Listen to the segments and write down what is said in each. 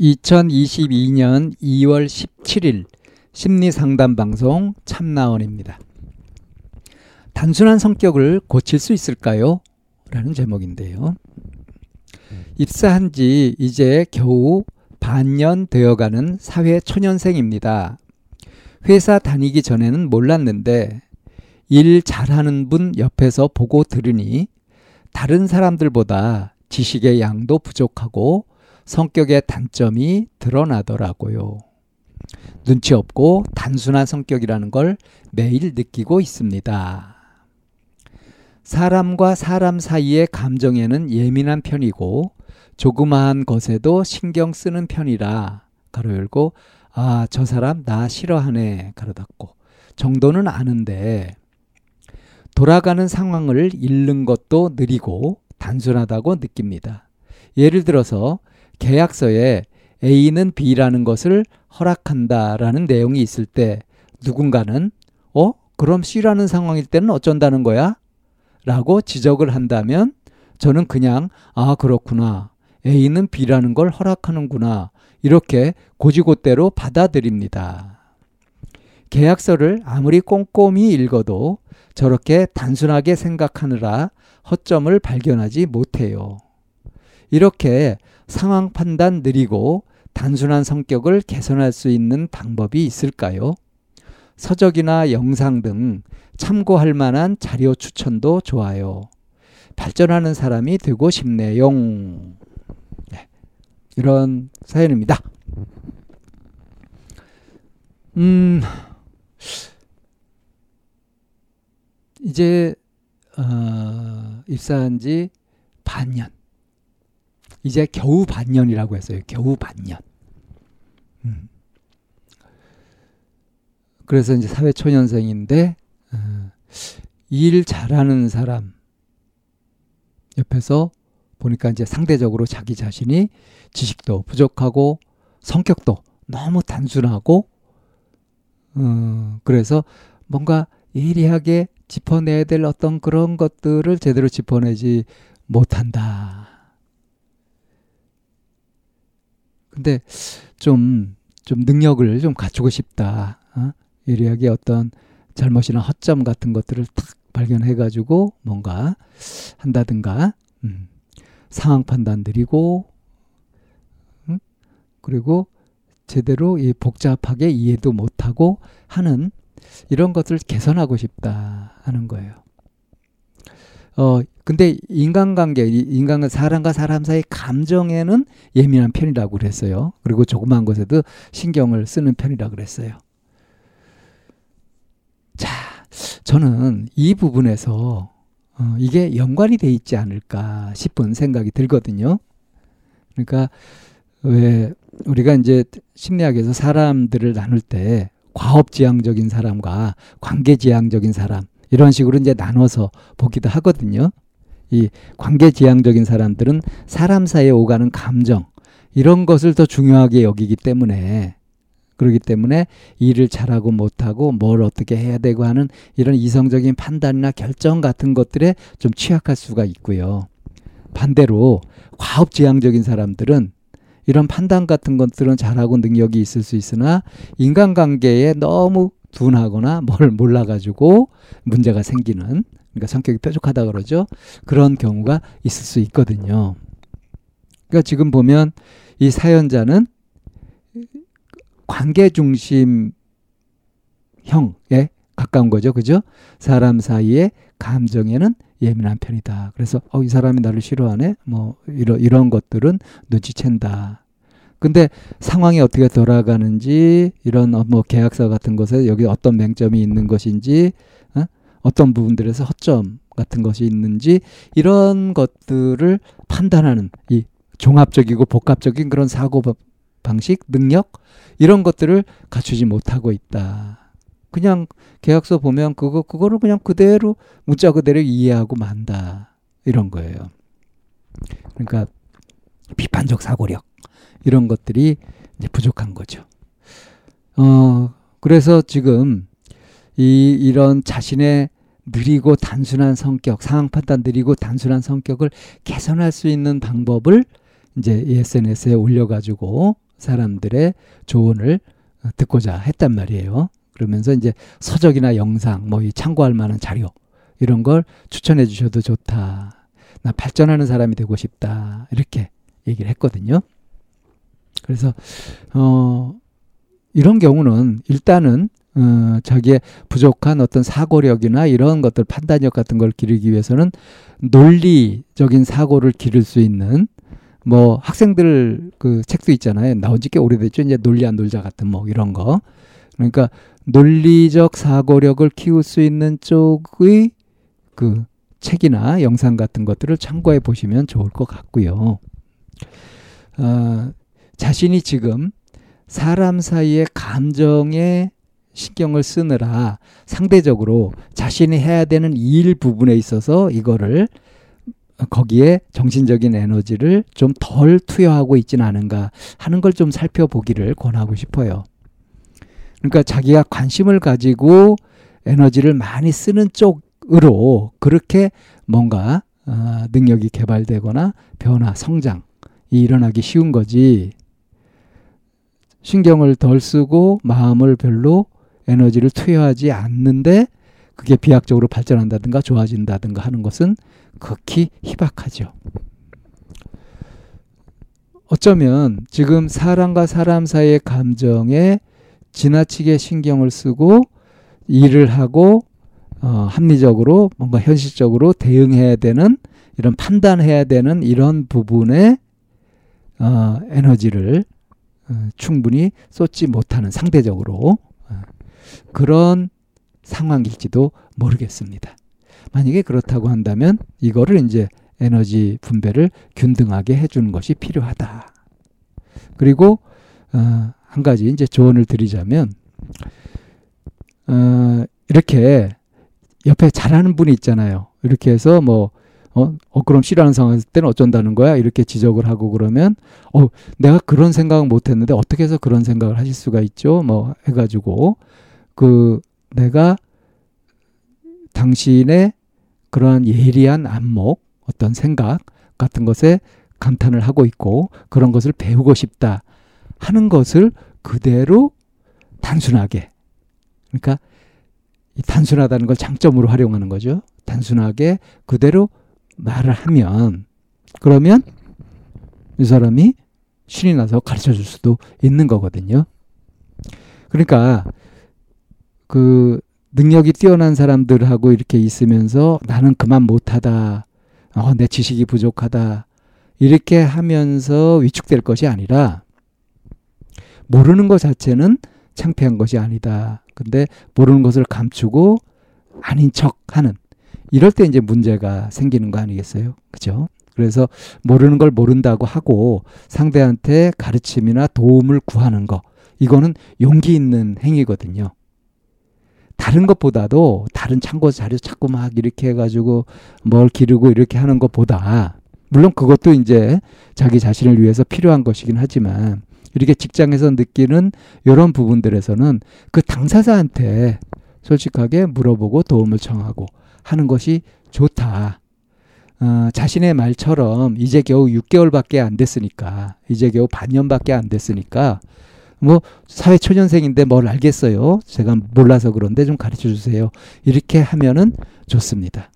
2022년 2월 17일 심리 상담 방송 참나원입니다. 단순한 성격을 고칠 수 있을까요? 라는 제목인데요. 입사한 지 이제 겨우 반년 되어가는 사회 초년생입니다. 회사 다니기 전에는 몰랐는데 일 잘하는 분 옆에서 보고 들으니 다른 사람들보다 지식의 양도 부족하고 성격의 단점이 드러나더라고요. 눈치 없고 단순한 성격이라는 걸 매일 느끼고 있습니다. 사람과 사람 사이의 감정에는 예민한 편이고 조그마한 것에도 신경 쓰는 편이라 가로 열고 아 저 사람 나 싫어하네 가로 닫고 정도는 아는데 돌아가는 상황을 잃는 것도 느리고 단순하다고 느낍니다. 예를 들어서 계약서에 A는 B라는 것을 허락한다라는 내용이 있을 때 누군가는 어? 그럼 C라는 상황일 때는 어쩐다는 거야? 라고 지적을 한다면 저는 그냥 아 그렇구나. A는 B라는 걸 허락하는구나. 이렇게 고지고대로 받아들입니다. 계약서를 아무리 꼼꼼히 읽어도 저렇게 단순하게 생각하느라 허점을 발견하지 못해요. 이렇게 상황 판단 느리고 단순한 성격을 개선할 수 있는 방법이 있을까요? 서적이나 영상 등 참고할 만한 자료 추천도 좋아요. 발전하는 사람이 되고 싶네요. 네, 이런 사연입니다. 음, 이제, 어, 입사한 지 반년. 이제 겨우 반년이라고 했어요. 겨우 반년. 음. 그래서 이제 사회 초년생인데 어, 일 잘하는 사람 옆에서 보니까 이제 상대적으로 자기 자신이 지식도 부족하고 성격도 너무 단순하고 어, 그래서 뭔가 예리하게 짚어내야 될 어떤 그런 것들을 제대로 짚어내지 못한다. 근데 좀, 좀 능력을 좀 갖추고 싶다. 어? 예리하게 어떤 잘못이나 허점 같은 것들을 탁 발견해가지고 뭔가 한다든가, 음, 상황 판단 드리고, 음? 그리고 제대로 이 복잡하게 이해도 못하고 하는 이런 것들을 개선하고 싶다 하는 거예요. 어, 근데 인간관계, 인간과 사람과 사람 사이 감정에는 예민한 편이라고 그랬어요. 그리고 조그만 것에도 신경을 쓰는 편이라고 그랬어요. 자, 저는 이 부분에서 어, 이게 연관이 돼 있지 않을까 싶은 생각이 들거든요. 그러니까 왜 우리가 이제 심리학에서 사람들을 나눌 때 과업지향적인 사람과 관계지향적인 사람 이런 식으로 이제 나눠서 보기도 하거든요. 이 관계 지향적인 사람들은 사람 사이에 오가는 감정 이런 것을 더 중요하게 여기기 때문에 그러기 때문에 일을 잘하고 못하고 뭘 어떻게 해야 되고 하는 이런 이성적인 판단이나 결정 같은 것들에 좀 취약할 수가 있고요. 반대로 과업 지향적인 사람들은 이런 판단 같은 것들은 잘하고 능력이 있을 수 있으나 인간관계에 너무 둔하거나 뭘 몰라가지고 문제가 생기는 그러니까 성격이 뾰족하다 그러죠. 그런 경우가 있을 수 있거든요. 그러니까 지금 보면 이 사연자는 관계 중심형에 가까운 거죠. 그죠? 사람 사이의 감정에는 예민한 편이다. 그래서 어, 이 사람이 나를 싫어하네. 뭐 이런 이런 것들은 눈치챈다. 근데 상황이 어떻게 돌아가는지 이런 어, 뭐 계약서 같은 것에 여기 어떤 맹점이 있는 것인지 어? 어떤 부분들에서 허점 같은 것이 있는지 이런 것들을 판단하는 이 종합적이고 복합적인 그런 사고 방식, 능력 이런 것들을 갖추지 못하고 있다. 그냥 계약서 보면 그거 그거를 그냥 그대로 문자 그대로 이해하고 만다. 이런 거예요. 그러니까 비판적 사고력 이런 것들이 이제 부족한 거죠. 어 그래서 지금 이 이런 자신의 느리고 단순한 성격, 상황 판단 느리고 단순한 성격을 개선할 수 있는 방법을 이제 SNS에 올려가지고 사람들의 조언을 듣고자 했단 말이에요. 그러면서 이제 서적이나 영상, 뭐 이 참고할 만한 자료 이런 걸 추천해 주셔도 좋다. 나 발전하는 사람이 되고 싶다. 이렇게 얘기를 했거든요. 그래서 어 이런 경우는 일단은 어, 자기의 부족한 어떤 사고력이나 이런 것들 판단력 같은 걸 기르기 위해서는 논리적인 사고를 기를 수 있는 뭐 학생들 그 책도 있잖아요. 나온 지 꽤 오래됐죠. 이제 논리 안 놀자 같은 뭐 이런 거. 그러니까 논리적 사고력을 키울 수 있는 쪽의 그 책이나 영상 같은 것들을 참고해 보시면 좋을 것 같고요. 어, 자신이 지금 사람 사이의 감정에 신경을 쓰느라 상대적으로 자신이 해야 되는 일 부분에 있어서 이거를 거기에 정신적인 에너지를 좀 덜 투여하고 있지는 않은가 하는 걸 좀 살펴보기를 권하고 싶어요. 그러니까 자기가 관심을 가지고 에너지를 많이 쓰는 쪽으로 그렇게 뭔가 어, 능력이 개발되거나 변화, 성장이 일어나기 쉬운 거지. 신경을 덜 쓰고 마음을 별로 에너지를 투여하지 않는데 그게 비약적으로 발전한다든가 좋아진다든가 하는 것은 극히 희박하죠. 어쩌면 지금 사람과 사람 사이의 감정에 지나치게 신경을 쓰고 일을 하고 어, 합리적으로 뭔가 현실적으로 대응해야 되는 이런 판단해야 되는 이런 부분에 어, 에너지를 어, 충분히 쏟지 못하는 상대적으로 어, 그런 상황일지도 모르겠습니다. 만약에 그렇다고 한다면 이거를 이제 에너지 분배를 균등하게 해주는 것이 필요하다. 그리고 어, 한 가지 이제 조언을 드리자면 어, 이렇게 옆에 잘하는 분이 있잖아요. 이렇게 해서 뭐 어, 어 그럼 싫어하는 상황일 때는 어쩐다는 거야? 이렇게 지적을 하고 그러면 어 내가 그런 생각은 못 했는데 어떻게 해서 그런 생각을 하실 수가 있죠? 뭐 해가지고 그 내가 당신의 그러한 예리한 안목, 어떤 생각 같은 것에 감탄을 하고 있고 그런 것을 배우고 싶다 하는 것을 그대로 단순하게 그러니까 이 단순하다는 걸 장점으로 활용하는 거죠. 단순하게 그대로 말을 하면 그러면 이 사람이 신이 나서 가르쳐 줄 수도 있는 거거든요. 그러니까 그 능력이 뛰어난 사람들하고 이렇게 있으면서 나는 그만 못하다. 어, 내 지식이 부족하다. 이렇게 하면서 위축될 것이 아니라 모르는 것 자체는 창피한 것이 아니다. 근데 모르는 것을 감추고 아닌 척 하는 이럴 때 이제 문제가 생기는 거 아니겠어요? 그죠? 그래서 모르는 걸 모른다고 하고 상대한테 가르침이나 도움을 구하는 거 이거는 용기 있는 행위거든요. 다른 것보다도 다른 참고 자료 찾고 막 이렇게 해가지고 뭘 기르고 이렇게 하는 것보다 물론 그것도 이제 자기 자신을 위해서 필요한 것이긴 하지만 이렇게 직장에서 느끼는 이런 부분들에서는 그 당사자한테 솔직하게 물어보고 도움을 청하고 하는 것이 좋다. 어, 자신의 말처럼 이제 겨우 6개월밖에 안 됐으니까 이제 겨우 반년밖에 안 됐으니까 뭐 사회 초년생인데 뭘 알겠어요. 제가 몰라서 그런데 좀 가르쳐 주세요. 이렇게 하면은 좋습니다.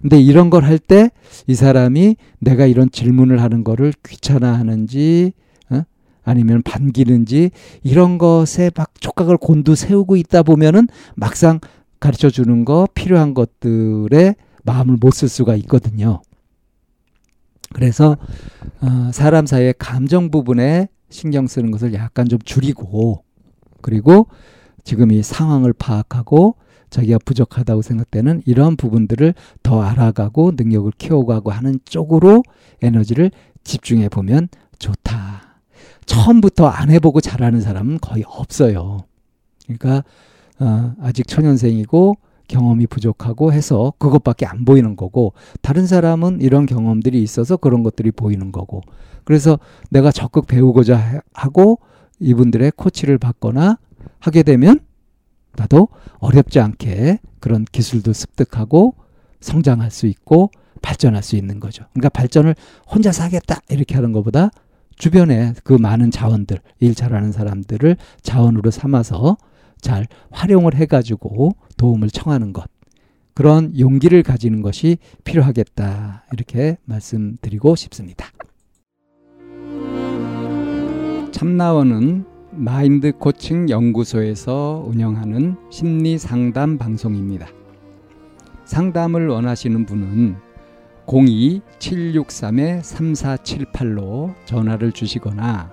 근데 이런 걸 할 때 이 사람이 내가 이런 질문을 하는 거를 귀찮아하는지 어? 아니면 반기는지 이런 것에 막 촉각을 곤두 세우고 있다 보면은 막상 가르쳐 주는 거 필요한 것들에 마음을 못 쓸 수가 있거든요. 그래서 어, 사람 사이의 감정 부분에 신경 쓰는 것을 약간 좀 줄이고 그리고 지금 이 상황을 파악하고 자기가 부족하다고 생각되는 이러한 부분들을 더 알아가고 능력을 키워가고 하는 쪽으로 에너지를 집중해 보면 좋다. 처음부터 안 해보고 잘하는 사람은 거의 없어요. 그러니까 어, 아직 초년생이고 경험이 부족하고 해서 그것밖에 안 보이는 거고 다른 사람은 이런 경험들이 있어서 그런 것들이 보이는 거고 그래서 내가 적극 배우고자 하고 이분들의 코치를 받거나 하게 되면 나도 어렵지 않게 그런 기술도 습득하고 성장할 수 있고 발전할 수 있는 거죠. 그러니까 발전을 혼자서 하겠다 이렇게 하는 것보다 주변에 그 많은 자원들, 일 잘하는 사람들을 자원으로 삼아서 잘 활용을 해가지고 도움을 청하는 것. 그런 용기를 가지는 것이 필요하겠다. 이렇게 말씀드리고 싶습니다. 참나원은 마인드 코칭 연구소에서 운영하는 심리 상담 방송입니다. 상담을 원하시는 분은 02-763-3478로 전화를 주시거나